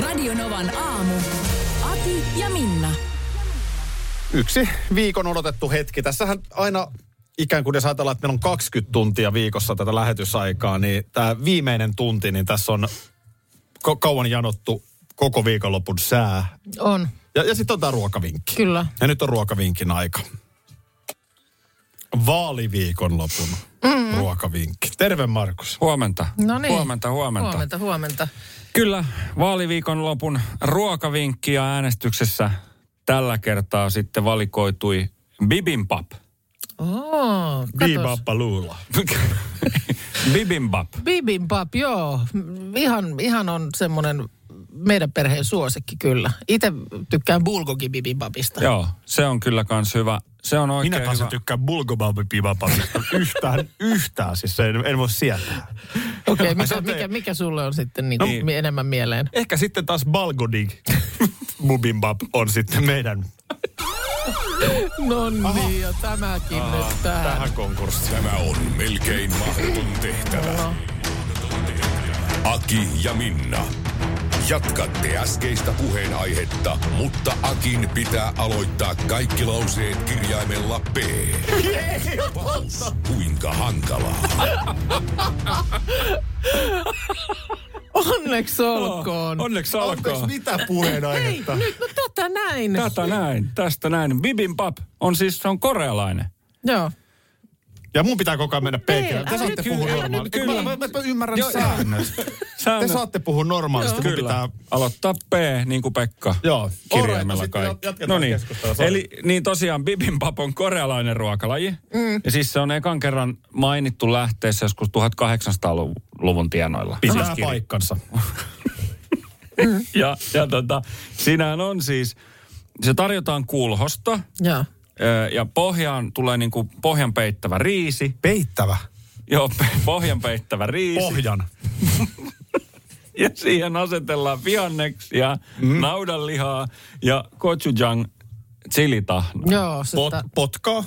Radio Novan aamu. Ati ja Minna. Yksi viikon odotettu hetki. Tässähän aina ikään kuin jos ajatellaan, että meillä on 20 tuntia viikossa tätä lähetysaikaa, niin tämä viimeinen tunti, niin tässä on ko- kauan janottu koko viikonlopun sää. On, Ja, ja sitten on tämä ruokavinkki. kyllä. Ja nyt on ruokavinkin aika. Vaaliviikonlopun mm. ruokavinkki. Terve Markus. Huomenta. No niin. Huomenta, huomenta. Huomenta, huomenta. Kyllä, vaaliviikon lopun ruokavinkki ja äänestyksessä tällä kertaa sitten valikoitui bibimbap. Katos. Viivappa luulla. bibimbap. Bibimbap, joo. Ihan, ihan on semmoinen meidän perheen suosikki kyllä. Itse tykkään bulgogi bibimbapista. Joo, se on kyllä kans hyvä. Se on oikein Minä taas hyvä. en tykkää bulgobabipivapapista yhtään, yhtään. Siis en, en voi sietää. Okei, okay, mikä, mikä, sulle on sitten niinku Niin. mi- enemmän mieleen? Ehkä sitten taas balgodig bubimbap on sitten meidän No niin, ja tämäkin nyt tähän. tähän konkurssiin. Tämä on melkein mahdoton tehtävä. Aki ja Minna. Jatkatte äskeistä puheenaihetta, mutta Akin pitää aloittaa kaikki lauseet kirjaimella P. Paus, kuinka hankalaa. Onneksi olkoon. Onneksi Anteeksi, alkaa. mitä Hei, puheenaihetta? nyt, no tätä näin. Tätä näin, tästä näin. Bibimbap on siis, se on korealainen. Joo. Ja mun pitää koko ajan mennä peikillä. Te saatte puhua normaalisti. mä, mä, mä ymmärrän Joo, säännöt. Te Säännöt. saatte puhua normaalisti. Mun Kyllä. pitää... Aloittaa P, niin kuin Pekka. Joo. Kirjaimella Alright, no No niin. Eli niin tosiaan bibimbap on korealainen ruokalaji. Mm. Ja siis se on ekan kerran mainittu lähteessä joskus 1800-luvun tienoilla. Pitää Siis paikkansa. Ja, ja tota, siinähän on siis, se tarjotaan kulhosta Joo. Ja pohjaan tulee niinku pohjan peittävä riisi. Peittävä. Joo, pe- pohjan peittävä riisi. Pohjan. Ja siihen asetellaan vihanneksia, mm. naudanlihaa ja gochujang chilitahna. Joo, se Pot, potkaa.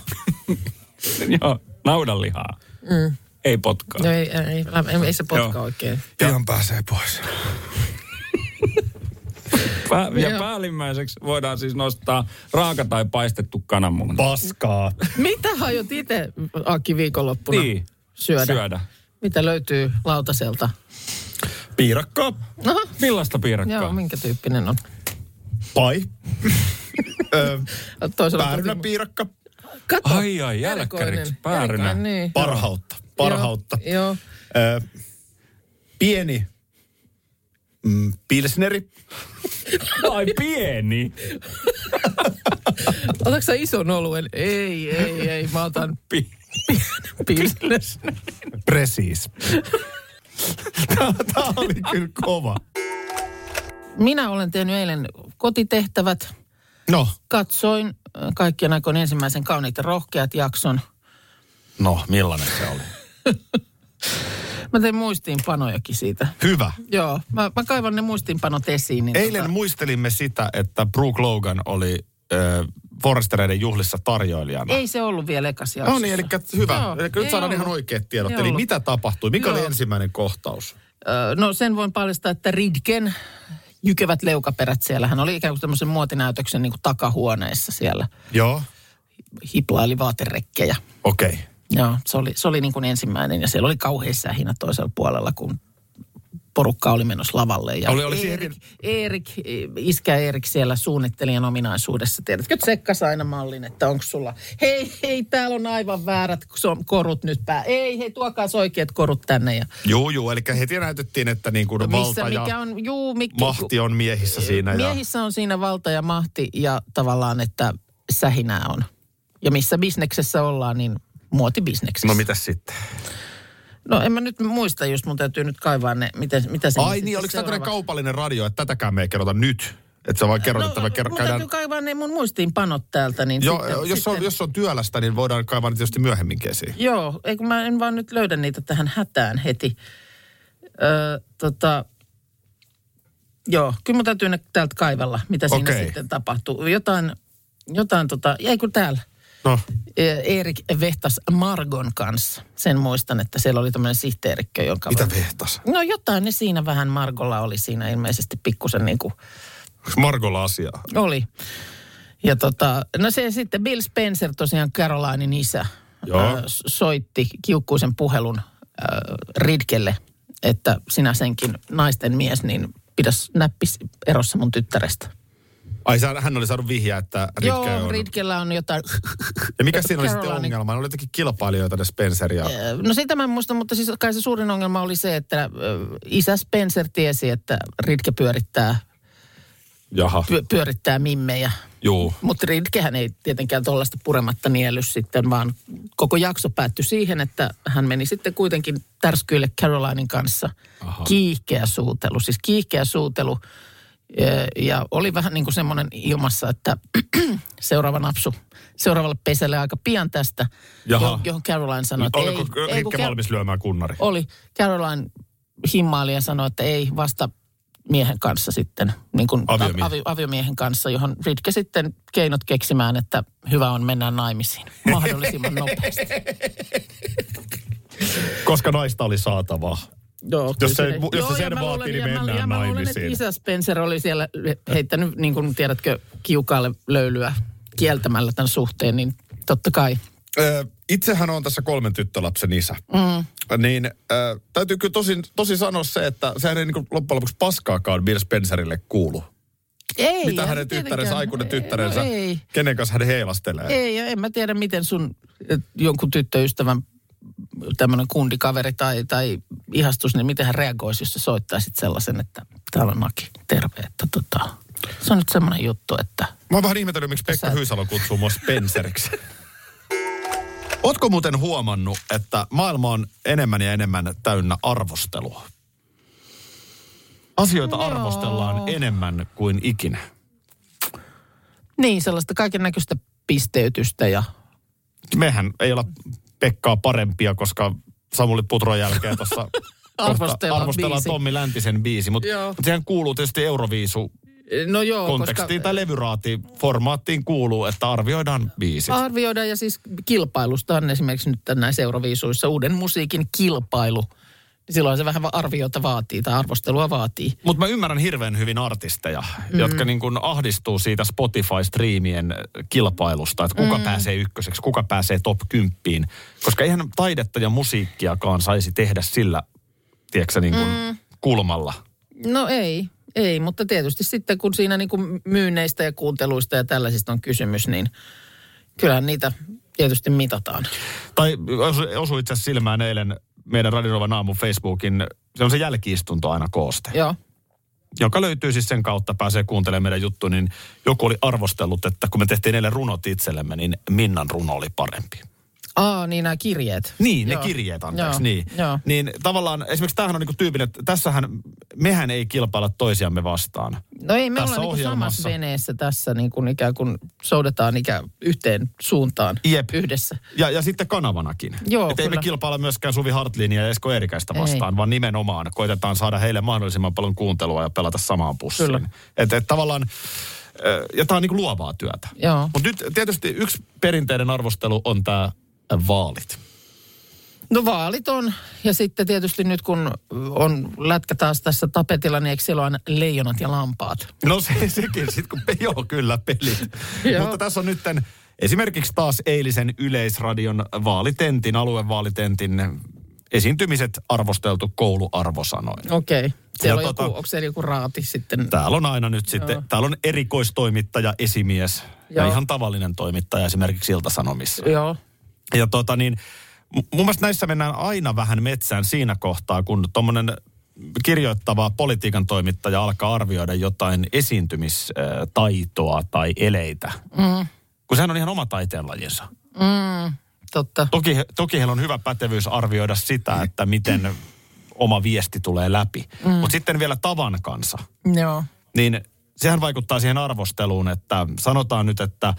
Joo, naudanlihaa. Mm. Ei potkaa. No ei, ei, ei, ei se potka Joo. oikein. Pian pääsee pois. Pää- ja Joo. päällimmäiseksi voidaan siis nostaa raaka tai paistettu kananmuna. Paskaa. Mitä aiot itse, Aki, viikonloppuna Niin, syödä? syödä. Mitä löytyy lautaselta? Piirakkaa. Aha, Millaista piirakkaa? joo, minkä tyyppinen on? Pai. Päärynäpiirakka. Kato, Ai ai, jälkkäriksi. Päärynä. Niin. Parhautta. Parhautta. Joo, joo. Ö, pieni mm, pilsneri. Ai pieni. Otatko sä ison oluen? Ei, ei, ei. Mä otan Pi- business. Precis. Tämä oli kyllä kova. Minä olen tehnyt eilen kotitehtävät. No, Katsoin äh, kaikkien aikojen ensimmäisen kauniit ja rohkeat jakson. no, millainen se oli? Mä tein muistiinpanojakin siitä. Hyvä. Joo, mä, mä kaivan ne muistiinpanot esiin. Niin Eilen muistelimme sitä, että Brooke Logan oli äh, Forrestereiden juhlissa tarjoilijana. Ei se ollut vielä ekas jaksossa. No niin, eli hyvä. Joo, eli nyt saadaan ihan ollut. oikeat tiedot. Ei Eli ollut. mitä tapahtui? Mikä oli Joo. ensimmäinen kohtaus? Ö, No sen voin paljastaa, että Ridken jykevät leukaperät siellä. Hän oli ikään kuin tämmöisen muotinäytöksen niin kuin takahuoneessa siellä. Joo. Hiplaili vaaterekkejä. Okei. Okay. Joo, se oli, se oli niin kuin ensimmäinen ja siellä oli kauhean sähinä toisella puolella, kun porukka oli menossa lavalle. Ja Oli- oli siihen- Erik, Erik, iskä Erik siellä suunnittelijan ominaisuudessa. Tiedätkö, tsekkas aina mallin, että onko sulla, hei, hei, täällä on aivan väärät korut nyt pää. Ei, hei, tuokaas oikeat korut tänne. Ja Juu, juu. Eli heti näytettiin, että niin kuin missä, valta ja mikä on, juu, mikä, mahti on miehissä siinä. Ja... Miehissä on siinä valta ja mahti ja tavallaan, että sähinää on. Ja missä bisneksessä ollaan, niin muotibisneksessä. No mitä sitten? No en mä nyt muista, just mun täytyy nyt kaivaa ne, miten, mitä se Ai niin, oliko tämä kaupallinen radio, että tätäkään me ei kerrota nyt? Että sä vaan kerrot, että me ker- mun käydään... täytyy kaivaa ne mun muistiinpanot täältä, niin Joo, sitten, jos, on, sitten, jos on työlästä, niin voidaan kaivaa niitä tietysti myöhemmin kesiin. Joo, ei kun mä en vaan nyt löydä niitä tähän hätään heti. Öö, tota, joo, kyllä mun täytyy ne täältä kaivella, mitä siinä Okei. sitten tapahtuu. Jotain, jotain tota, ei kun täällä. No, Erik vehtas Margon kanssa. Sen muistan, että siellä oli tämmöinen sihteerikkö, jonka... mitä vehtas? No jotain ne siinä vähän Margolla oli siinä ilmeisesti pikkusen niin kuin Margolla asiaa? oli. Ja tota, no se sitten Bill Spencer tosiaan Carolinin isä Joo. soitti kiukkuisen puhelun ö, Ridkelle, että sinä senkin naisten mies, niin pidäs näppis erossa mun tyttärestä. Ai hän oli saanut vihjaa, että Ritke Joo, on... Ridkellä on jotain... Ja mikä siinä oli sitten ongelma? Ne oli jotenkin kilpailijoita ne Spencer ja... No sitä mä en muista, mutta siis kai se suurin ongelma oli se, että isä Spencer tiesi, että Ridke pyörittää, Jaha, pyö, pyörittää mimmejä. juu. Mutta Ridkehän ei tietenkään tuollaista purematta nielly sitten, vaan koko jakso päättyi siihen, että hän meni sitten kuitenkin tärskyille Carolinin kanssa. Aha. Kiihkeä suutelu, siis kiihkeä suutelu. Ja- Ja oli vähän niin kuin semmoinen ilmassa, että seuraava napsu seuraavalle pesälle aika pian tästä, Jaha. johon, Caroline sanoi, että Oliko ei, ei, Ritke Car- valmis lyömään kunnari? oli. Caroline himmaili ja sanoi, että ei vasta miehen kanssa sitten, niin kuin Aviomiehen. Avio, aviomiehen kanssa, johon Ritke sitten keinot keksimään, että hyvä on mennä naimisiin mahdollisimman nopeasti. Koska naista oli saatavaa. Joo, Jos se- jos se Joo, sen vaatii, luulen- niin ja mä- mennään ja mä luulen, että naimisiin. isä Spencer oli siellä heittänyt, niin kuin tiedätkö, kiukaalle löylyä kieltämällä tämän suhteen, niin totta kai. Ö, itsehän on tässä kolmen tyttölapsen isä. Mm. Niin ö, täytyy kyllä tosi, tosi sanoa se, että sehän ei niin loppujen lopuksi paskaakaan Bill Spencerille kuulu. Ei, Mitä hänen tyttärensä, aikuinen tyttärensä, no Ei, kenen kanssa hän heilastelee. ei, en mä tiedä, miten sun jonkun tyttöystävän tämmöinen kundikaveri tai, tai ihastus, niin miten hän reagoisi, jos sä soittaisit sellaisen, että täällä on Naki, terve, että tota, se on nyt semmoinen juttu, että Mä oon vähän ihmetellyt, miksi Pekka Sä- Hyysalo kutsuu mua Spenceriksi. Ootko muuten huomannut, että maailma on enemmän ja enemmän täynnä arvostelua? Asioita Joo. arvostellaan enemmän kuin ikinä. niin sellaista kaiken näköistä pisteytystä ja Mehän ei olla Pekkaa parempia, koska Samuli Putron jälkeen tuossa Arvostellaan arvostellaan. Tommi Läntisen biisi, mutta mut sehän kuuluu tietysti Euroviisu no joo, kontekstiin koska tai levyraati formaattiin kuuluu, että arvioidaan biisit. arvioidaan ja siis kilpailusta on esimerkiksi nyt näissä Euroviisuissa uuden musiikin kilpailu. Silloin se vähän arviota vaatii tai arvostelua vaatii. Mutta mä ymmärrän hirveän hyvin artisteja, mm. jotka niin kun ahdistuu siitä Spotify-striimien kilpailusta, että kuka mm. pääsee ykköseksi, kuka pääsee top 10. Koska eihän taidetta ja musiikkiakaan saisi tehdä sillä, tiedätkö, niin kun mm. kulmalla. No ei, ei, mutta tietysti sitten kun siinä niin kuin myynneistä ja kuunteluista ja tällaisista on kysymys, niin kyllähän niitä tietysti mitataan. Tai osu- osui itse asiassa silmään eilen meidän Radionovan aamun Facebookin, se on se jälkiistunto aina kooste. Joo. joka löytyy siis sen kautta, pääsee kuuntelemaan meidän juttu, niin joku oli arvostellut, että kun me tehtiin eilen runot itsellemme, niin Minnan runo oli parempi. Aa, niin nämä kirjeet. Niin, ne Joo. kirjeet, anteeksi, Joo, niin. joo. Niin tavallaan, esimerkiksi tämähän on niinku tyypillinen, että tässähän, mehän ei kilpailla toisiamme vastaan. No ei, me Tässä ollaan niin ohjelmassa. samassa veneessä tässä, niin kuin ikään kuin soudetaan ikään yhteen suuntaan Jep. yhdessä. Ja, ja sitten kanavanakin. Joo, Että ei me kilpailla myöskään Suvi Hartlinia ja Esko Eerikäistä Ei. vastaan, vaan nimenomaan koitetaan saada heille mahdollisimman paljon kuuntelua ja pelata samaan pussiin. Kyllä. Että et tavallaan, ö, ja tämä on niinku luovaa työtä. Mutta nyt tietysti yksi perinteinen arvostelu on tämä vaalit. No vaalit on, ja sitten tietysti nyt kun on lätkä taas tässä tapetilla, niin eikö siellä ole leijonat ja lampaat? No se, sekin sitten, kun joo kyllä pelit. Mutta tässä on nyt esimerkiksi taas eilisen Yleisradion vaalitentin, aluevaalitentin esiintymiset arvosteltu kouluarvosanoin. Okei. Okay. Siellä Ja on tota- joku, onko siellä joku raati sitten? Täällä on aina nyt sitten, Joo. täällä on erikoistoimittaja, esimies ja Joo. ihan tavallinen toimittaja esimerkiksi Ilta-Sanomissa. Joo. Ja tota niin, mun mielestä näissä mennään aina vähän metsään siinä kohtaa, kun tuommoinen kirjoittava politiikan toimittaja alkaa arvioida jotain esiintymistaitoa tai eleitä. Mm. Kun sehän on ihan oma taiteenlajinsa. Mm. totta. Toki, toki heillä on hyvä pätevyys arvioida sitä, että miten oma viesti tulee läpi. Mm. Mutta sitten vielä tavan kanssa. Joo. niin sehän vaikuttaa siihen arvosteluun, että sanotaan nyt, että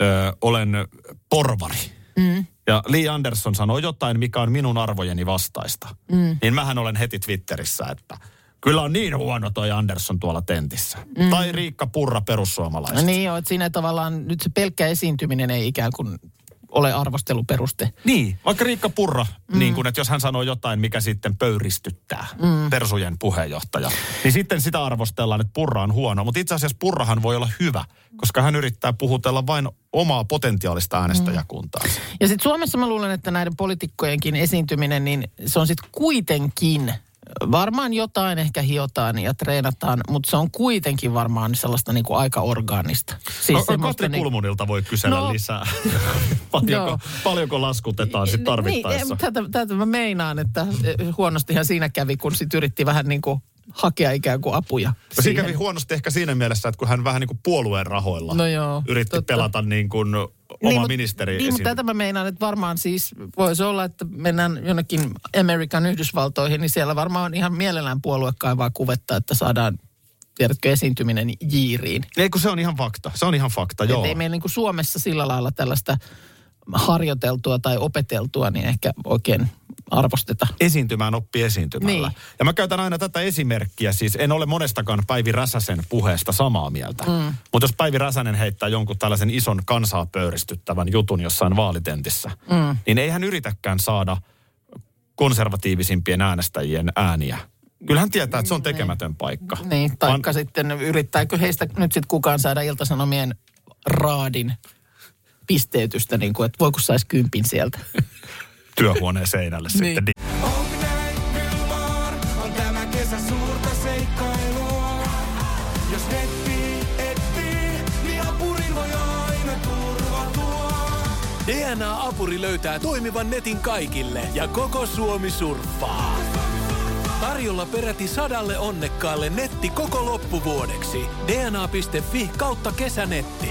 ö, olen porvari. Mm. Ja Lee Anderson sanoo jotain, mikä on minun arvojeni vastaista. Mm. Niin mähän olen heti Twitterissä, että kyllä on niin huono toi Anderson tuolla tentissä. Mm. Tai Riikka Purra perussuomalaiset. Niin joo, että siinä tavallaan nyt se pelkkä esiintyminen ei ikään kuin ole arvosteluperuste. Niin, vaikka Riikka Purra, mm. niin kun, että jos hän sanoo jotain, mikä sitten pöyristyttää, mm. Persujen puheenjohtaja, niin sitten sitä arvostellaan, että Purra on huono. Mutta itse asiassa Purrahan voi olla hyvä, koska hän yrittää puhutella vain omaa potentiaalista äänestäjäkuntaansa. Ja sitten Suomessa mä luulen, että näiden poliitikkojenkin esiintyminen, niin se on sitten kuitenkin, varmaan jotain ehkä hiotaan ja treenataan, mutta se on kuitenkin varmaan sellaista niinku aika orgaanista. Siis no, Katri niin- Kulmunilta voi kysellä No. lisää. paljonko, paljonko laskutetaan sitten tarvittaessa? Niin, tätä, tätä mä meinaan, että eh, huonostihan siinä kävi, kun sit yritti vähän niin kuin hakea ikään kuin apuja. No siinä kävi huonosti ehkä siinä mielessä, että kun hän vähän niin kuin puolueen rahoilla No joo, yritti totta. pelata niin kuin oma niin, ministeri Niin, mutta tätä mä meinaan, että varmaan siis voisi olla, että mennään jonnekin Amerikan Yhdysvaltoihin, niin siellä varmaan on ihan mielellään puolue kaivaa kuvetta, että saadaan, tiedätkö, esiintyminen jiiriin. Ei kun se on ihan fakta, se on ihan fakta, joo. Että ei meillä niin kuin Suomessa sillä lailla tällaista harjoiteltua tai opeteltua, niin ehkä oikein arvosteta. Esiintymään oppii esiintymällä. Niin. Ja mä käytän aina tätä esimerkkiä, siis en ole monestakaan Päivi Räsäsen puheesta samaa mieltä. Mm. Mutta jos Päivi Räsänen heittää jonkun tällaisen ison kansaa pöyristyttävän jutun jossain vaalitentissä, mm. niin ei hän yritäkään saada konservatiivisimpien äänestäjien ääniä. Kyllä hän tietää, että se on tekemätön paikka. Niin, taikka sitten yrittääkö heistä nyt sitten kukaan saada iltasanomien raadin pisteytystä, niin kuin, että voiko saisi kympin sieltä. työhuoneen seinälle Niin. sitten. niin. DNA-apuri löytää toimivan netin kaikille ja koko Suomi surffaa. Tarjolla peräti sadalle onnekkaalle netti koko loppuvuodeksi. dna.fi kautta kesänetti.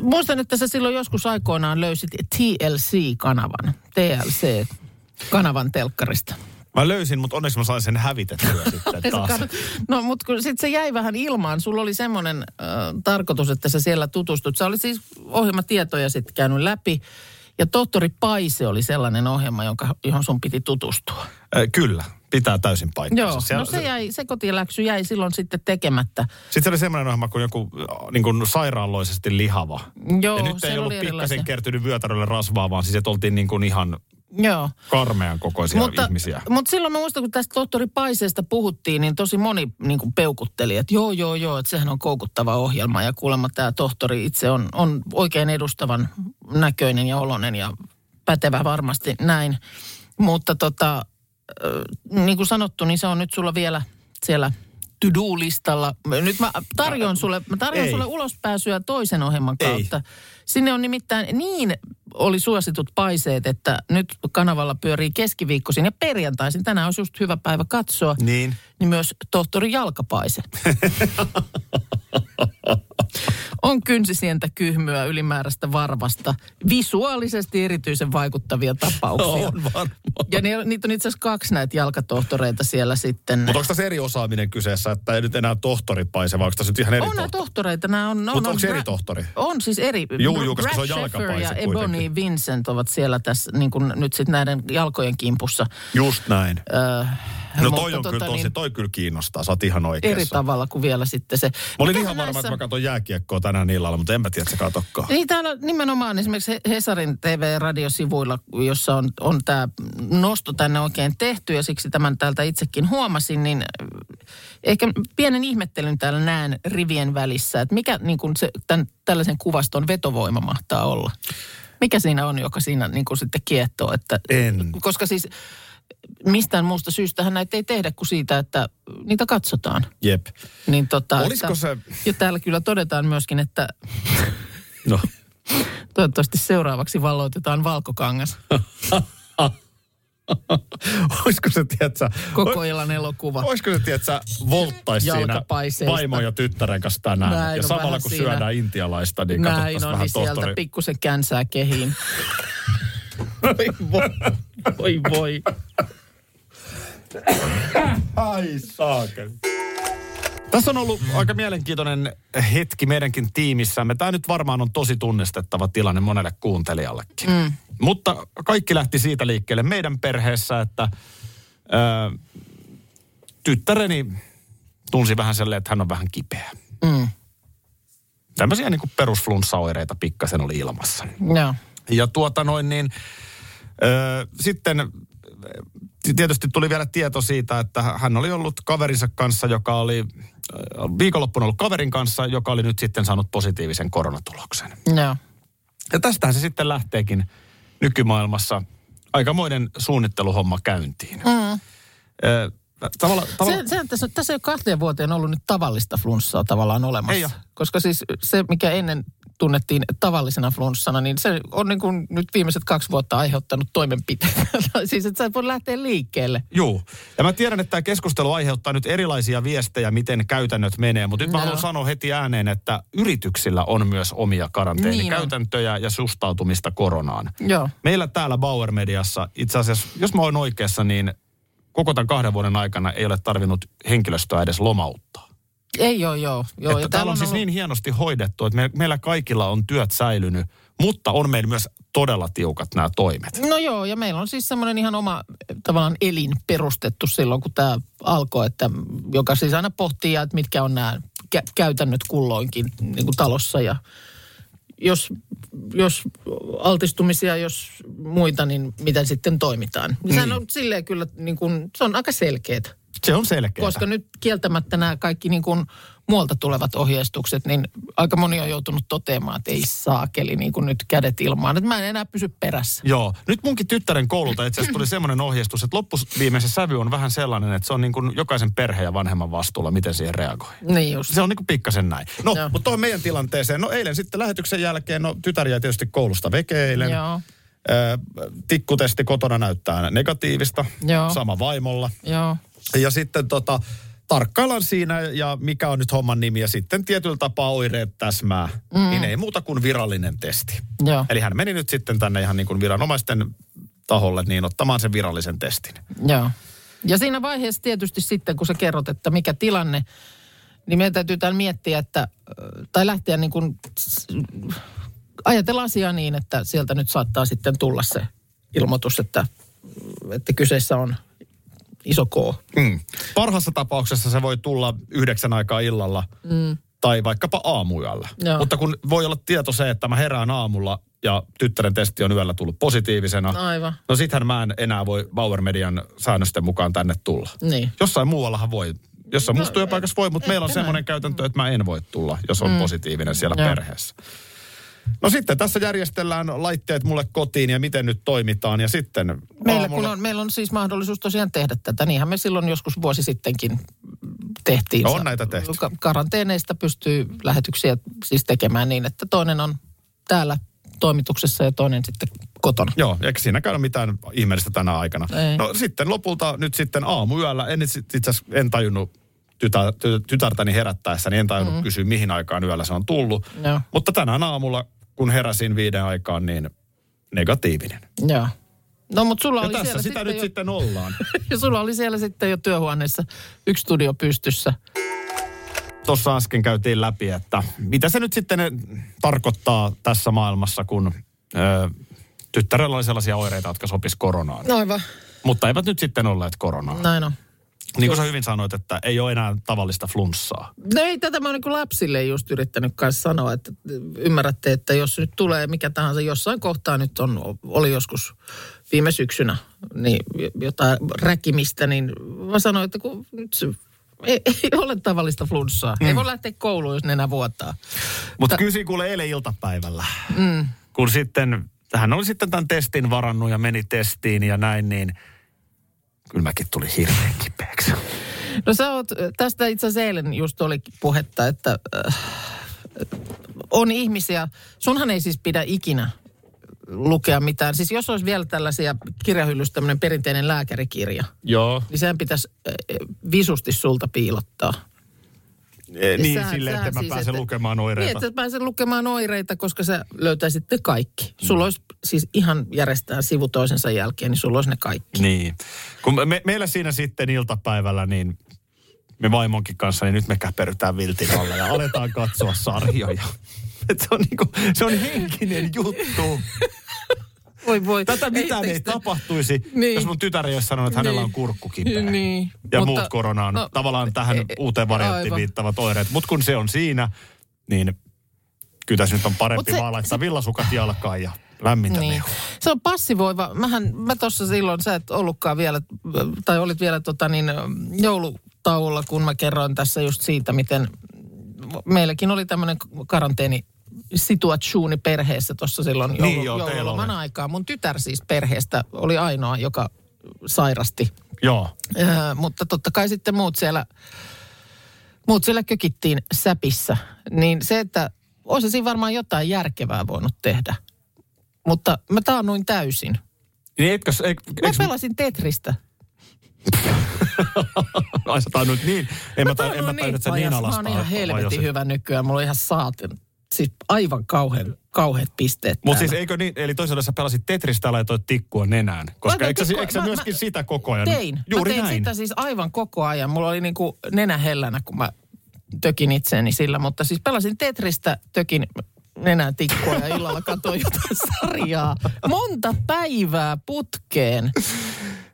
Muistan, että sä silloin joskus aikoinaan löysit TLC-kanavan, TLC-kanavan telkkarista. Mä löysin, mutta onneksi mä sain sen hävitettyä sitten taas. No, mutta sitten se jäi vähän ilmaan. Sulla oli semmoinen äh, tarkoitus, että sä siellä tutustut. Sä oli siis ohjelmatietoja sitten käynyt läpi. Ja Tohtori Paise oli sellainen ohjelma, jonka, johon sun piti tutustua. Äh, kyllä, pitää täysin paikkansa. Joo, no se, jäi, se kotiläksy jäi silloin sitten tekemättä. Sitten se oli semmoinen ohjelma kuin joku äh, niin kuin sairaaloisesti lihava. Joo, ja nyt ei siellä ollut pikkasen erilaisia. kertynyt vyötärölle rasvaa, vaan siis että oltiin niin kuin ihan Joo. karmean kokoisia Mutta, ihmisiä. mutta silloin mä muistan, kun tästä tohtori Paiseesta puhuttiin, niin tosi moni niin kuin peukutteli, että joo, joo, joo, että sehän on koukuttava ohjelma. Ja kuulemma tämä tohtori itse on, on oikein edustavan näköinen ja olonen ja pätevä varmasti näin. Mutta tota, niin kuin sanottu, niin se on nyt sulla vielä siellä to-do-listalla. Nyt mä tarjoan sulle, mä tarjoan Ei. sulle ulospääsyä toisen ohjelman Ei. kautta. Sinne on nimittäin niin oli suositut paiseet, että nyt kanavalla pyörii keskiviikkoisin ja perjantaisin. Tänään olisi just hyvä päivä katsoa. Niin. Niin myös tohtori Jalkapaise. On kynsisientä kyhmyä ylimääräistä varvasta. Visuaalisesti erityisen vaikuttavia tapauksia. On varmaan. Ja ne, niitä on itse asiassa kaksi näitä jalkatohtoreita siellä sitten. Mutta onko tässä eri osaaminen kyseessä, että ei nyt enää tohtori paise, vai onko tässä nyt ihan eri on tohtori? tohtoreita. Nämä on, on, Mutta on onko se eri tohtori? On siis eri. Juu, juu, koska se on jalkapaise ja kuitenkin. Ebony Vincent ovat siellä tässä niin kuin nyt sitten näiden jalkojen kimpussa. Just näin. Öö, No mutta toi on kyllä tota tosi, niin, toi kyllä kiinnostaa, sä oot ihan oikeassa. Eri tavalla kuin vielä sitten se. Mä olin Mikähän ihan varma, näissä- että mä katson jääkiekkoa tänään illalla, mutta enpä tiedä, että sä katokkaan. Niin täällä nimenomaan esimerkiksi He- Hesarin TV-radiosivuilla, jossa on, on tämä nosto tänne oikein tehty ja siksi tämän täältä itsekin huomasin, niin äh, ehkä pienen ihmettelyn täällä näen rivien välissä, että mikä niin kuin se, tämän, tällaisen kuvaston vetovoima mahtaa olla. Mikä siinä on, joka siinä niin kuin sitten kiehtoo? Että, En. Koska siis mistään muusta syystähän näitä ei tehdä kuin siitä, että niitä katsotaan. Jep. Niin tota, Olisiko että, se- Ja täällä kyllä todetaan myöskin, että No. Toivottavasti seuraavaksi valloitetaan valkokangas. Olisiko se, tiedätkö, Koko illan elokuva. Olisiko se, tiedätkö, volttaisi siinä vaimon ja tytteren kanssa tänään. Näin ja samalla kun siinä. syödään intialaista, niin Näin on, vähän niin sieltä tohtori. pikkusen känsää kehiin. voi voi. Ai saakeli. Tässä on ollut aika mielenkiintoinen hetki meidänkin tiimissämme. Tämä nyt varmaan on tosi tunnistettava tilanne monelle kuuntelijallekin. Mm. Mutta kaikki lähti siitä liikkeelle meidän perheessä, että ö, tyttäreni tunsi vähän sellainen, että hän on vähän kipeä. Mm. Tämmöisiä niin kuin perusflunssaoireita pikkasen oli ilmassa. Joo. Ja tuota noin niin, sitten tietysti tuli vielä tieto siitä, että hän oli ollut kaverinsa kanssa, joka oli viikonloppuna ollut kaverin kanssa, joka oli nyt sitten saanut positiivisen koronatuloksen. Joo. Ja tästähän se sitten lähteekin nykymaailmassa aikamoinen suunnitteluhomma käyntiin. Mm. Tavalla, tavalla, Se, se, tässä, tässä ei ole kahteen vuoteen ollut nyt tavallista flunssaa tavallaan olemassa. Ei ole. Koska siis se, mikä ennen tunnettiin tavallisena flunssana, niin se on niin kuin nyt viimeiset kaksi vuotta aiheuttanut toimenpiteitä. siis että sä et voi lähteä liikkeelle. Juu. Ja mä tiedän, että tämä keskustelu aiheuttaa nyt erilaisia viestejä, miten käytännöt menee. Mutta nyt mä Joo. haluan sanoa heti ääneen, että yrityksillä on myös omia karanteenikäytäntöjä ja sustautumista koronaan. Joo. Meillä täällä Bauer Mediassa, itse asiassa, jos mä oon oikeassa, niin koko tämän kahden vuoden aikana ei ole tarvinnut henkilöstöä edes lomauttaa. Ei ole, joo. joo. että ja täällä on siis ollut- niin hienosti hoidettu, että me, meillä kaikilla on työt säilynyt, mutta on meillä myös todella tiukat nämä toimet. No joo, ja meillä on siis semmoinen ihan oma tavallaan elin perustettu silloin, kun tämä alkoi, että joka siis aina pohtii, että mitkä on nämä kä- käytännöt kulloinkin niin kuin talossa ja jos, jos altistumisia, jos muita, niin miten sitten toimitaan. Niin. Sehän on silleen kyllä, niin kuin, se on aika selkeää. Se on selkeä. Koska nyt kieltämättä nämä kaikki niin kuin muualta tulevat ohjeistukset, niin aika moni on joutunut toteamaan, että ei saakeli niin kuin nyt kädet ilmaan. Että mä en enää pysy perässä. Joo. Nyt munkin tyttären koululta itse asiassa tuli semmoinen ohjeistus, että loppuviimeisen sävy on vähän sellainen, että se on niin kuin jokaisen perheen ja vanhemman vastuulla, miten siihen reagoi. Niin just. Se on niin kuin pikkasen näin. No, Joo. mutta tuohon meidän tilanteeseen. No eilen sitten lähetyksen jälkeen, no tytär jäi tietysti koulusta veke eilen. Joo, tikkutesti kotona näyttää negatiivista. Joo. Sama vaimolla. joo. Ja sitten tota, tarkkaillaan siinä ja mikä on nyt homman nimi ja sitten tietyllä tapaa oireet täsmää. Mm. Niin ei muuta kuin virallinen testi. Joo, Eli hän meni nyt sitten tänne ihan niin kuin viranomaisten taholle niin ottamaan sen virallisen testin. joo. Ja siinä vaiheessa tietysti sitten, kun sä kerrot, että mikä tilanne, niin meidän täytyy täällä miettiä, että, tai lähteä niin kuin, ajatella asiaa niin, että sieltä nyt saattaa sitten tulla se ilmoitus, että, että kyseessä on iso K. Mm. Parhaassa tapauksessa se voi tulla yhdeksän aikaa illalla mm. tai vaikkapa aamuyöllä. Joo. Mutta kun voi olla tieto se, että mä herään aamulla ja tyttären testi on yöllä tullut positiivisena. Aivan. No sittenhän mä en enää voi Bauer Median säännösten mukaan tänne tulla. Niin. Jossain muuallahan voi. Jossain no, muussa työpaikassa voi, mutta meillä on semmoinen käytäntö, että mä en voi tulla, jos on mm. positiivinen siellä Joo. perheessä. No sitten tässä järjestellään laitteet mulle kotiin ja miten nyt toimitaan ja sitten Meillä, kun aamulla- on, meillä on siis mahdollisuus tosiaan tehdä tätä. Niinhän me silloin joskus vuosi sittenkin tehtiin. On näitä tehty. Ka- Karanteeneista pystyy lähetyksiä siis tekemään niin, että toinen on täällä toimituksessa ja toinen sitten kotona. Joo, eikä siinäkään ole mitään ihmeellistä tänä aikana. Ei. No sitten lopulta nyt sitten aamuyöllä, en itse asiassa en tajunnut tytär, ty, tytärtäni herättäessä, niin en tajunnut mm. kysyä, mihin aikaan yöllä se on tullut. Joo. Mutta tänään aamulla, kun heräsin viiden aikaan, niin negatiivinen. Joo. No mutta sulla Ja oli tässä siellä sitä nyt jo, sitten ollaan. ja sulla oli siellä sitten jo työhuoneessa yksi studio pystyssä. Tuossa äsken käytiin läpi, että mitä se nyt sitten tarkoittaa tässä maailmassa, kun ö, tyttärellä oli sellaisia oireita, jotka sopis koronaan. No aivan. Mutta eivät nyt sitten olleet koronaan. Näin on. Niin kuin sä hyvin sanoit, että ei ole enää tavallista flunssaa. No ei, tätä mä oon niin lapsille just yrittänyt kanssa sanoa, että ymmärrätte, että jos nyt tulee mikä tahansa jossain kohtaa nyt on, oli joskus viime syksynä niin jotain räkimistä, niin mä sanoin, että kun nyt se, ei, ei ole tavallista flunssaa. Mm. Ei voi lähteä kouluun, jos nenä vuotaa. Mutta kyllä siinä kuulee eilen iltapäivällä. Mm. Kun sitten, hän oli sitten tämän testin varannut ja meni testiin ja näin, niin kyllä mäkin tuli hirveän kipeäksi. No sä oot, tästä itse asiassa eilen just oli puhetta, että äh, on ihmisiä, sunhan ei siis pidä ikinä lukea mitään. Siis jos olisi vielä tällaisia kirjahyllyssä tämmöinen perinteinen lääkärikirja, Joo. niin sehän pitäisi äh, visusti sulta piilottaa. Niin, Sähän- silleen, että sähän mä siis, pääsen että- lukemaan Niin, oireita. että pääsen lukemaan oireita, koska sä löytäisit ne kaikki. Sulla olisi siis ihan järjestää sivu toisensa jälkeen, niin sulla olisi ne kaikki. Niin. Kun me, meillä siinä sitten iltapäivällä, niin me vaimonkin kanssa, niin nyt me käperytään viltin alla ja aletaan katsoa sarjoja. Et se, on niinku, se on henkinen juttu. Voi voi. Tätä mitään ei te- tapahtuisi, Niin. jos mun tytär ei olisi sanonut, että hänellä Niin. on kurkku kipeä. Niin. Ja Mutta- muut koronaan, no, tavallaan tähän e- uuteen varianttiin aivan. viittavat oireet. Mutta kun se on siinä, niin kyllä tässä nyt on parempi se- vaan laittaa villasukat jalkaan ja lämmintä Niin. mehua. Se on passivoiva. Mähän, mä tuossa silloin, sä et ollutkaan vielä, tai olit vielä tota niin, joulutauolla, kun mä kerroin tässä just siitä, miten meilläkin oli tämmöinen karanteeni situatsuuni perheessä tuossa silloin joulu, Niin joo, joululoman aikaa. Mun tytär siis perheestä oli ainoa, joka sairasti. Joo. Öö, mutta totta kai sitten muut siellä, muut siellä kökittiin säpissä. Niin se, että olisi siinä varmaan jotain järkevää voinut tehdä. Mutta mä taannuin täysin. Niin etkö, eik, Mä pelasin Tetristä. ai sä tainnut niin, en mä, en mä taannuin tajunnut, että sä niin pajas. alastaan. Mä oon ihan helvetin hyvä nykyään. Mulla on ihan saaten, siis aivan kauhean, kauheat pisteet Mutta siis eikö niin, eli toisaalta sä pelasit Tetristä ja laitoit tikkua nenään. Koska eikö, tikkua- eikö sä myöskin mä- sitä koko ajan? Tein. Juuri mä tein näin. sitä siis aivan koko ajan. Mulla oli niinku nenä hellänä, kun mä tökin itseäni sillä. Mutta siis pelasin Tetristä, tökin nenää tikkua ja illalla katsoin jotain sarjaa. Monta päivää putkeen.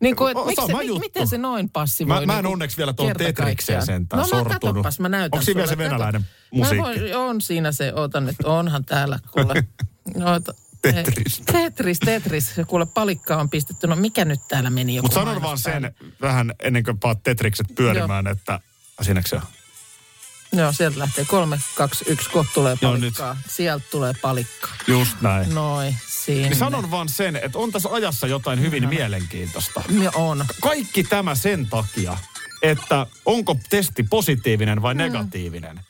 Niin kuin, O- et, miksi, sama se, juttu. miten se noin passivoi? Mä, mä en niinku onneksi vielä tuon Tetrikseen sentään No mä sortunut. katsopas, mä näytän Onko siinä vielä se. Kato. venäläinen Mä musiikki? voin, on siinä se, ootan nyt, onhan täällä, kuule. No, Tetris. Tetris, Tetris. Kuule, palikka on pistetty. No mikä nyt täällä meni joku Mutta sanon vaan sen vähän ennen kuin paat Tetrikset pyörimään, että siinäkö se on? Joo, sieltä lähtee kolme, kaksi, yksi, kohta tulee Joo, palikkaa. Sieltä tulee palikkaa. Just näin. Noin, siinä. Niin sanon vaan sen, että on tässä ajassa jotain hyvin mielenkiintoista. Ja on. Kaikki tämä sen takia, että onko testi positiivinen vai negatiivinen.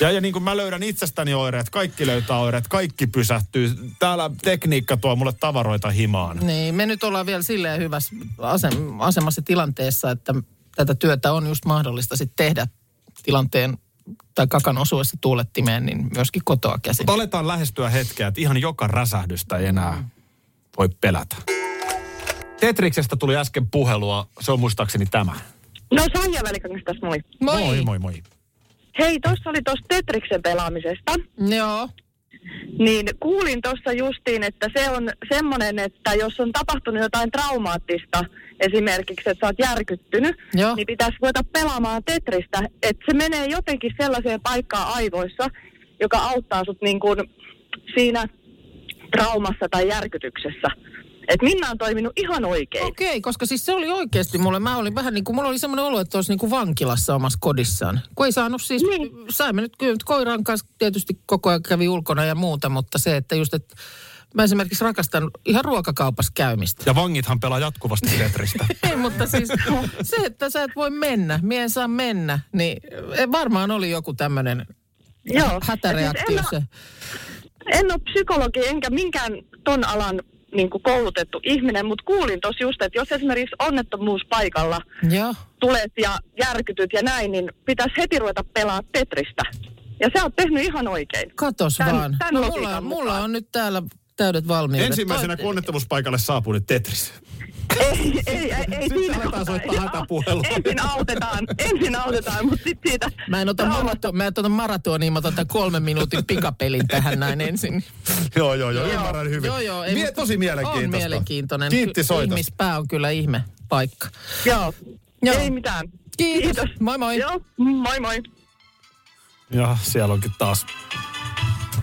Ja, ja niin kuin mä löydän itsestäni oireet, kaikki löytää oireet, kaikki pysähtyy. Täällä tekniikka tuo mulle tavaroita himaan. Niin, me nyt ollaan vielä silleen hyvässä asem- asemassa tilanteessa, että tätä työtä on just mahdollista sitten tehdä tilanteen tai kakan osuessa tuulettimeen, niin myöskin kotoa käsin. Mutta aletaan lähestyä hetkeä, että ihan joka räsähdystä ei enää voi pelätä. Tetriksestä tuli äsken puhelua, se on muistaakseni tämä. No Saija Välikangas tässä moi. Moi. Moi, moi, moi. Hei, tuossa oli tuosta Tetriksen pelaamisesta. Joo. Niin kuulin tuossa justiin, että se on semmoinen, että jos on tapahtunut jotain traumaattista, esimerkiksi, että sä oot järkyttynyt, Joo. niin pitäisi ruveta pelaamaan Tetristä, että se menee jotenkin sellaiseen paikkaan aivoissa, joka auttaa sut niin kuin siinä traumassa tai järkytyksessä. Että Minna on toiminut ihan oikein. Okei, koska siis se oli oikeasti mulle, mä olin vähän niin kuin, mulla oli semmoinen olo, että olisi niin kuin vankilassa omassa kodissaan. Kun ei saanut siis, Niin. saimme nyt koiran kanssa tietysti koko ajan kävi ulkona ja muuta, mutta se, että just, että mä esimerkiksi rakastan ihan ruokakaupassa käymistä. Ja vangithan pelaa jatkuvasti Tetristä. Ei, mutta siis se, että sä et voi mennä, mie en saa mennä, niin varmaan oli joku tämmöinen Joo. hätäreaktio Ja siis se. En ole psykologi enkä minkään ton alan niin kuin koulutettu ihminen, mutta kuulin tosi just, että jos esimerkiksi onnettomuuspaikalla Joo. tulet ja järkytyt ja näin, niin pitäisi heti ruveta pelaa Tetristä. Ja sä oot tehnyt ihan oikein. Katos Tän- vaan. tän no, mulla, mulla on nyt täällä täydet valmiudet. Ensimmäisenä Toi- kun onnettomuuspaikalle saapuu, niin Tetris. Ei, ei, ei, ei Sitten siinä aletaan soittaa hätäpuhelua. Ensin autetaan, ensin autetaan, mutta sitten siitä... Mä en ota, marato, mä en ota maratonia, mä otan tämän kolmen minuutin pikapelin tähän näin ensin. joo, joo, joo, ymmärrän hyvin. Joo, joo. ei, Mie, tosi mielenkiintoista. On mielenkiintoinen. Kiitti soitosta. Ihmispää on kyllä ihme paikka. Joo, Joo. ei mitään. Kiitos. Moi moi. Joo, moi moi. Ja siellä onkin taas.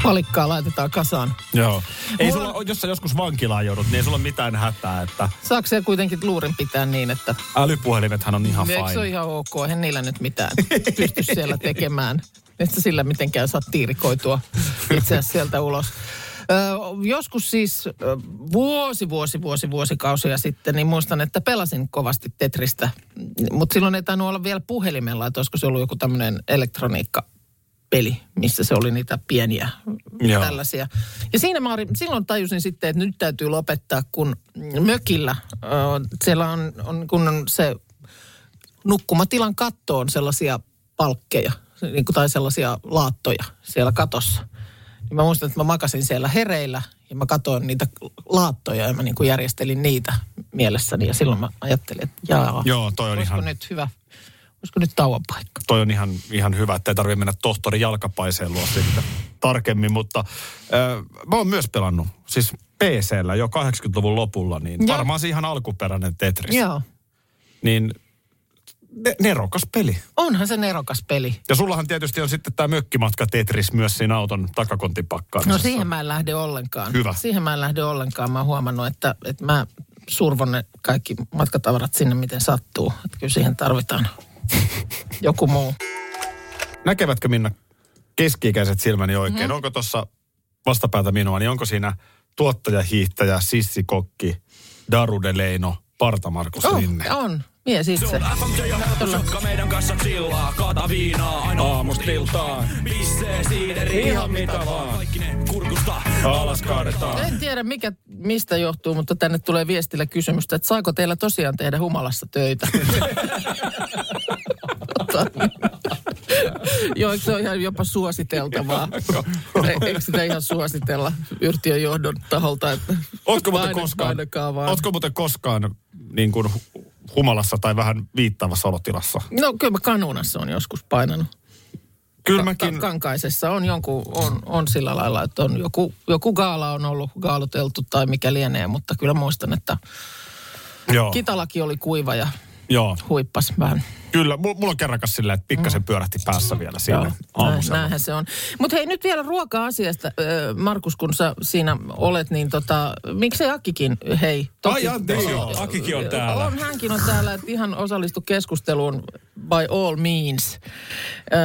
Palikkaa laitetaan kasaan. Joo. Ei Mulla- sulla, jos sä joskus vankilaan joudut, niin ei sulla ole mitään hätää, että Saako se kuitenkin luurin pitää niin, että älypuhelimethan on ihan eikö se ole ihan ok? Eihän niillä nyt mitään pysty siellä tekemään. Et sä sillä mitenkään saa tiirikoitua itse sieltä ulos. Ö, joskus siis ö, vuosi, vuosi, vuosi, vuosikausia sitten, niin muistan, että pelasin kovasti Tetristä. Mutta silloin ei tainnut olla vielä puhelimella, että olisiko se ollut joku tämmöinen elektroniikka peli, missä se oli niitä pieniä Joo. tällaisia. Ja siinä mä olin, silloin tajusin sitten, että nyt täytyy lopettaa, kun mökillä ö, siellä on, on kun on se nukkumatilan katto on sellaisia palkkeja, niin kuin, tai sellaisia laattoja siellä katossa. Niin mä muistan, että mä makasin siellä hereillä ja mä katsoin niitä laattoja ja mä niin kuin järjestelin niitä mielessäni. Ja silloin mä ajattelin, että jaa, Joo, toi on ihan, nyt hyvä, olisiko nyt tauon paikka. toi on ihan, ihan hyvä, että ei tarvitse mennä tohtori jalkapaiseen luo sitten tarkemmin, mutta äh, mä oon myös pelannut, siis PCllä jo 80-luvun lopulla, niin Joo. varmaan se ihan alkuperäinen Tetris. Joo. Niin ne, nerokas peli. Onhan se nerokas peli. Ja sullahan tietysti on sitten tämä mökkimatka Tetris myös siinä auton takakontipakkaan. No siihen mä en lähde ollenkaan. Hyvä. Siihen mä en lähde ollenkaan. Mä oon huomannut, että, että mä survon ne kaikki matkatavarat sinne, miten sattuu. Että kyllä siihen tarvitaan joku muu. Näkevätkö Minna keski-ikäiset silmäni oikein? Mhm. Mm. Onko tuossa vastapäätä minua, niin onko siinä tuottaja, hiihtäjä, sissikokki, Daru de Leino, Parta Markus Oh, Rinne? on. Mies itse. Kyllä. meidän kanssa chillaa, kaata viinaa, aina Aamusta iltaan. pissee siideri, Ihan mitä vaan. Kaikki ne Alas kaadetaan. En tiedä mikä, mistä johtuu, mutta tänne tulee viestillä kysymystä, että saako teillä tosiaan tehdä humalassa töitä? Joo, eikö se ole ihan jopa suositeltavaa? Eikö sitä ihan suositella yhtiön johdon taholta? Että Ootko muuten koskaan, vaan. ootko muuten koskaan niin kuin humalassa tai vähän viittaavassa olotilassa? No kyllä mä kanunassa on joskus painanut. Kyllä mäkin, ka- kankaisessa on jonkun, on, on sillä lailla, että on joku, joku gaala on ollut gaaloteltu tai mikä lienee, mutta kyllä muistan, että joo, kitalaki oli kuiva ja joo, huippas vähän. kyllä. Mulla, on kerrakas silleen, että pikkasen pyörähti päässä vielä siinä aamusella. näinhän se on. Mutta hei, nyt vielä ruoka-asiasta, Markus, kun sä siinä olet, niin tota, miksei Akkikin, hei. Ai, anteeksi, joo. Akikin on täällä. On, hänkin on täällä, että ihan osallistu keskusteluun by all means. Ö,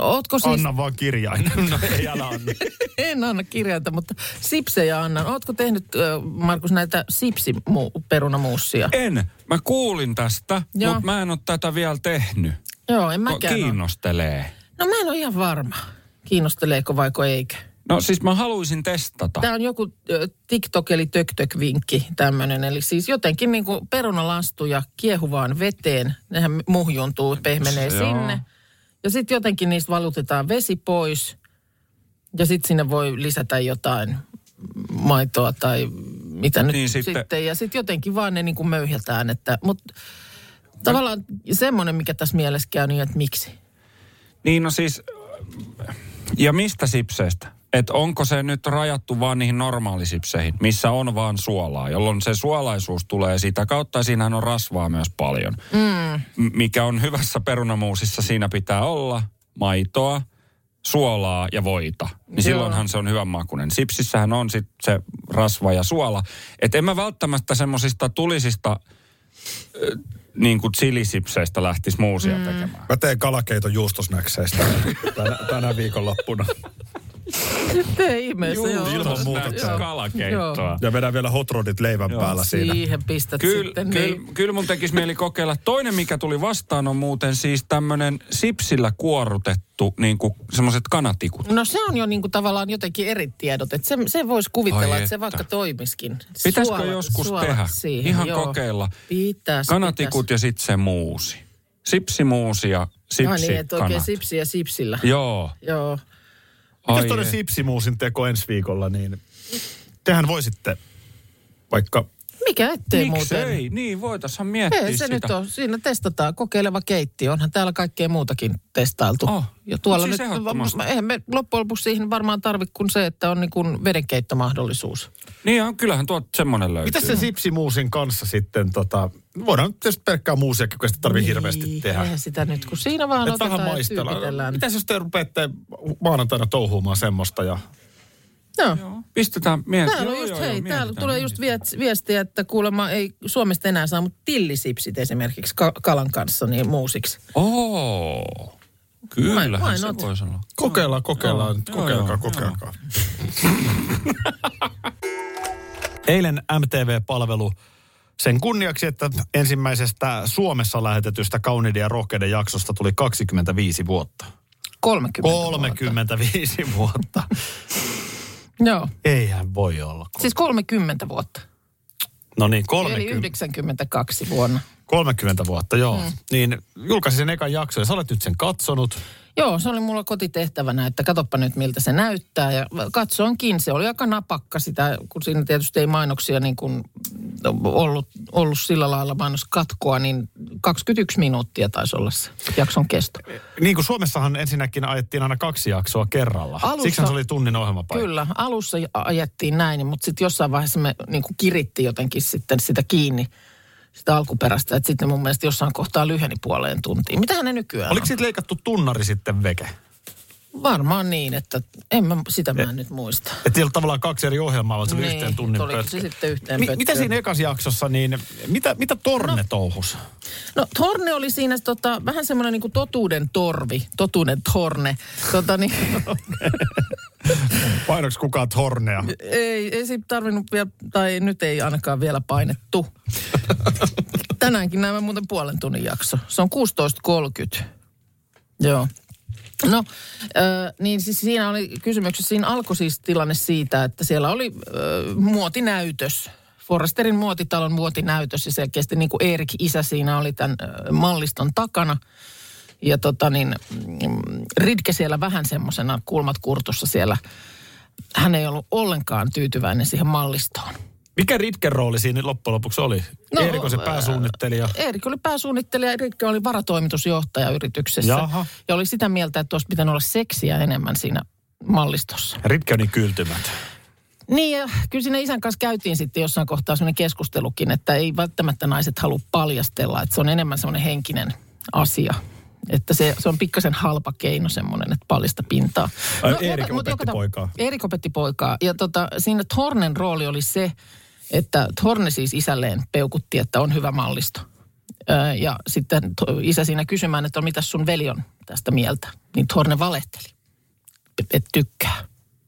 ootko siis... Anna vaan kirjain. No ei, älä anna. en anna kirjainta, mutta sipsejä annan. Ootko tehnyt, Markus, näitä sipsiperunamuussia? En. Mä kuulin tästä, Joo. mutta mä en ole tätä vielä tehnyt. Joo, en mäkään. Kiinnostelee. No mä en ole ihan varma, kiinnosteleeko vaiko eikä. No siis mä haluaisin testata. Tämä on joku TikTok eli tök-tök-vinkki tämmöinen. Eli siis jotenkin niin kuin perunalastuja kiehuvaan veteen. Nehän muhjuntuu, pehmenee Joo. sinne. Ja sitten jotenkin niistä valutetaan vesi pois. Ja sitten sinne voi lisätä jotain maitoa tai mitä nyt Niin sitten. sitten- Ja sitten jotenkin vaan ne niin kuin möyhätään. Että, mutta tavallaan semmoinen, mikä tässä mielessä käy, niin että miksi? Niin no siis, ja mistä sipseistä? Että onko se nyt rajattu vaan niihin normaalisipseihin, missä on vaan suolaa, jolloin se suolaisuus tulee sitä kautta ja siinähän on rasvaa myös paljon. Mm. Mikä on hyvässä perunamuusissa, siinä pitää olla maitoa, suolaa ja voita. Niin Joo. silloinhan se on hyvän makuinen. Sipsissähän on sitten se rasva ja suola. Että en mä välttämättä semmoisista tulisista ö, niin kuin chilisipseistä lähtisi muusia mm. tekemään. Mä teen kalakeiton juustosnäkseistä tänä, tänä viikonloppuna. Tee ihmeessä, joo. ilman muuta. näyttää Joo. kalakeittoa. Ja vedän vielä hot rodit leivän Joo. päällä siinä. Siihen pistät Kyllä, sitten. kyllä, Niin. kyllä mun tekisi mieli kokeilla. Toinen, mikä tuli vastaan, on muuten siis tämmöinen sipsillä kuorrutettu, niin kuin semmoiset kanatikut. No se on jo niin kuin tavallaan jotenkin eri tiedot. Että se, se voisi kuvitella, Ai että se että. vaikka toimiskin. Pitäisikö Suolat- joskus suolat tehdä? Siihen, Ihan joo. kokeilla. Pitäisi, Kanatikut ja sitten se muusi. Sipsimuusi ja Pitäisi. Ai sipsi niin, että oikein sipsiä sipsillä. Joo. Joo. Mitäs Ai tuonne ei. sipsimuusin teko ensi viikolla, niin tehän voisitte vaikka... Mikä ettei Miksei? muuten? Niin, voitaisiin miettiä Ei se sitä. nyt on. Siinä testataan kokeileva keittiö. Onhan täällä kaikkea muutakin testailtu. Oh, Ja tuolla siis nyt, ehdottomasti. eihän me loppujen lopuksi siihen varmaan tarvitse kuin se, että on niin kuin vedenkeittomahdollisuus. Niin on, kyllähän tuot semmoinen löytyy. Mitä se sipsimuusin kanssa sitten, tota, voidaan tietysti pelkkää muusiakin, kun sitä tarvii hirveästi Niin, tehdä. Eihän sitä nyt, kun siinä vaan Et otetaan vähän ja maistella. tyypitellään. Mitäs jos te rupeatte maanantaina touhuumaan semmoista ja Joo. Pistetään miettiä. Täällä on just, hei, täällä tulee just viet- viestiä, että kuulemma ei Suomesta enää saa, mutta tillisipsit esimerkiksi ka- kalan kanssa niin muusiksi. Oo. Kyllähän Why se not? voisi olla. kokeillaan, kokeillaan, Joo, nyt joo, kokeilkaa, joo, kokeilkaa. Eilen MTV-palvelu sen kunniaksi, että ensimmäisestä Suomessa lähetetystä Kauniiden ja rohkeiden jaksosta tuli 25 vuotta. 30 35 vuotta. Joo, Eihän voi olla. siis 30 vuotta. No niin, Eli 30, 92 vuonna. 30 vuotta, joo. Mm. Niin julkaisin sen ekan jakson ja sä olet nyt sen katsonut. Joo, se oli mulla kotitehtävänä, että katoppa nyt miltä se näyttää. Ja katsoinkin, se oli aika napakka sitä, kun siinä tietysti ei mainoksia niin kuin ollut, ollut sillä lailla mainoskatkoa, niin 21 minuuttia taisi olla se jakson kesto. Niin kuin Suomessahan ensinnäkin ajettiin aina kaksi jaksoa kerralla. Alussa- Siksi se oli tunnin ohjelmapaikka. Kyllä, alussa ajettiin näin, mutta sitten jossain vaiheessa me niin kuin kirittiin jotenkin sitten sitä kiinni, sitä alkuperäistä. Että sitten mun mielestä jossain kohtaa lyheni puoleen tuntiin. Mitähän ne nykyään Oliko on? siitä leikattu tunnari sitten veke? Varmaan niin, että en mä, sitä mä en nyt muista. Että ei ollut tavallaan kaksi eri ohjelmaa, vaan se oli Niin, yhteen tunnin oliko pötkö. se sitten yhteen Mi- mitä siinä ekas jaksossa, niin mitä, mitä Torne no. touhus? No Torne oli siinä tota, vähän semmoinen niin totuuden torvi, totuuden torne. Tota, niin, Painoks kukaan Tornea? ei, ei siitä tarvinnut vielä, tai nyt ei ainakaan vielä painettu. Tänäänkin näemme muuten puolen tunnin jakso. Se on 16.30. Joo. No, äh, niin siis siinä oli kysymyksessä, siinä alkoi siis tilanne siitä, että siellä oli äh, muotinäytös. Forresterin muotitalon muotinäytös ja selkeästi niin kuin Erik isä siinä oli tämän äh, malliston takana. Ja tota niin, mm, Ridke siellä vähän semmoisena kulmat kurtussa siellä. Hän ei ollut ollenkaan tyytyväinen siihen mallistoon. Mikä Ritken rooli siinä loppujen lopuksi oli? No, Erik on se pääsuunnittelija. Erik oli pääsuunnittelija, Rikke oli varatoimitusjohtaja yrityksessä. Jaha. Ja oli sitä mieltä, että olisi pitänyt olla seksiä enemmän siinä mallistossa. Ritke on niin. Niin ja kyllä siinä isän kanssa käytiin sitten jossain kohtaa sellainen keskustelukin, että ei välttämättä naiset halua paljastella, että se on enemmän semmoinen henkinen asia. Että se, se on pikkasen halpa keino semmoinen, että paljasta pintaa. No, Erik opetti ta- poikaa. Erik opetti poikaa. Ja tota, siinä Thornen rooli oli se, että Thorne siis isälleen peukutti, että on hyvä mallisto. Ja sitten isä siinä kysymään, että mitä sun veli on tästä mieltä. Niin Thorne valehteli, että tykkää.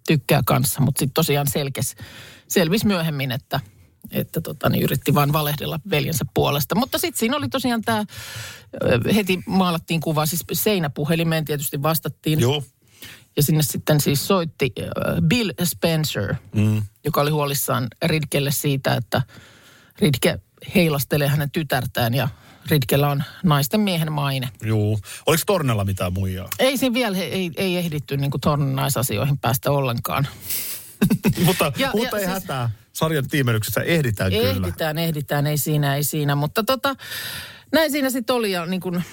Tykkää kanssa, mutta sitten tosiaan selkes, selvisi myöhemmin, että, että tota, niin yritti vain valehdella veljensä puolesta. Mutta sitten siinä oli tosiaan tämä, heti maalattiin kuva, siis seinäpuhelimeen tietysti vastattiin. Joo. Ja sinne sitten siis soitti äh, Bill Spencer, mm. joka oli huolissaan Ridkelle siitä, että Ridke heilastelee hänen tytärtään ja Ridkellä on naisten miehen maine. Joo. Oliko Tornella mitään muijaa? Ei siinä vielä, ei, ei ehditty niin kuin Tornin naisasioihin päästä ollenkaan. mutta Ja- mutta ja ei siis- hätää. Sarjan tiimelyksessä ehditään kyllä. Ehditään, ehditään, ei siinä, ei siinä. Mutta tota, näin siinä sitten oli ja niin kuin,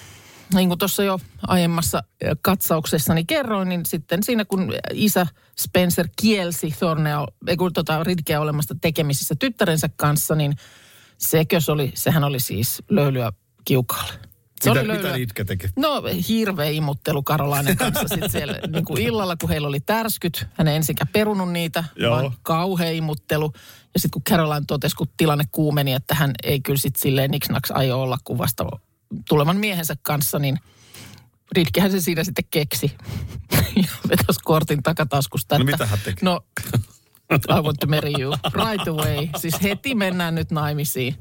niin kuin tuossa jo aiemmassa katsauksessani kerroin, niin sitten siinä kun isä Spencer kielsi Thornea, ei kun tota Ridkeä olemasta tekemisissä tyttärensä kanssa, niin sekös oli, sehän oli siis löylyä kiukaalle. Se Mitä, oli mitä löylyä- Ritke teki? No hirveä imuttelu Karolainen kanssa sitten siellä niin kuin illalla, kun heillä oli tärskyt. Hän ei ensinkään perunut niitä, Joo. vaan kauhea imuttelu. Ja sitten kun Caroline totesi, kun tilanne kuumeni, että hän ei kyllä sitten silleen niksnaks aio olla kuin vasta tulevan miehensä kanssa, niin Ritkihän se siinä sitten keksi. ja vetäisi kortin takataskusta. No että- mitä hän teki? No, I want to marry you. Right away. Siis heti mennään nyt naimisiin.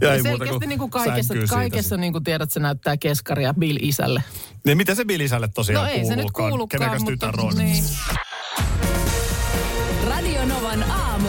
Ja Ja ei muuta selkeästi kuin niin kuin kaikessa, sänkyy siitä kaikessa niin kuin tiedät, se näyttää keskaria Bill isälle. Niin mitä se Bilisälle tosiaan No ei se nyt kuulukaan, Kenekäs mutta tytär on? niin. Radio Novan aamu.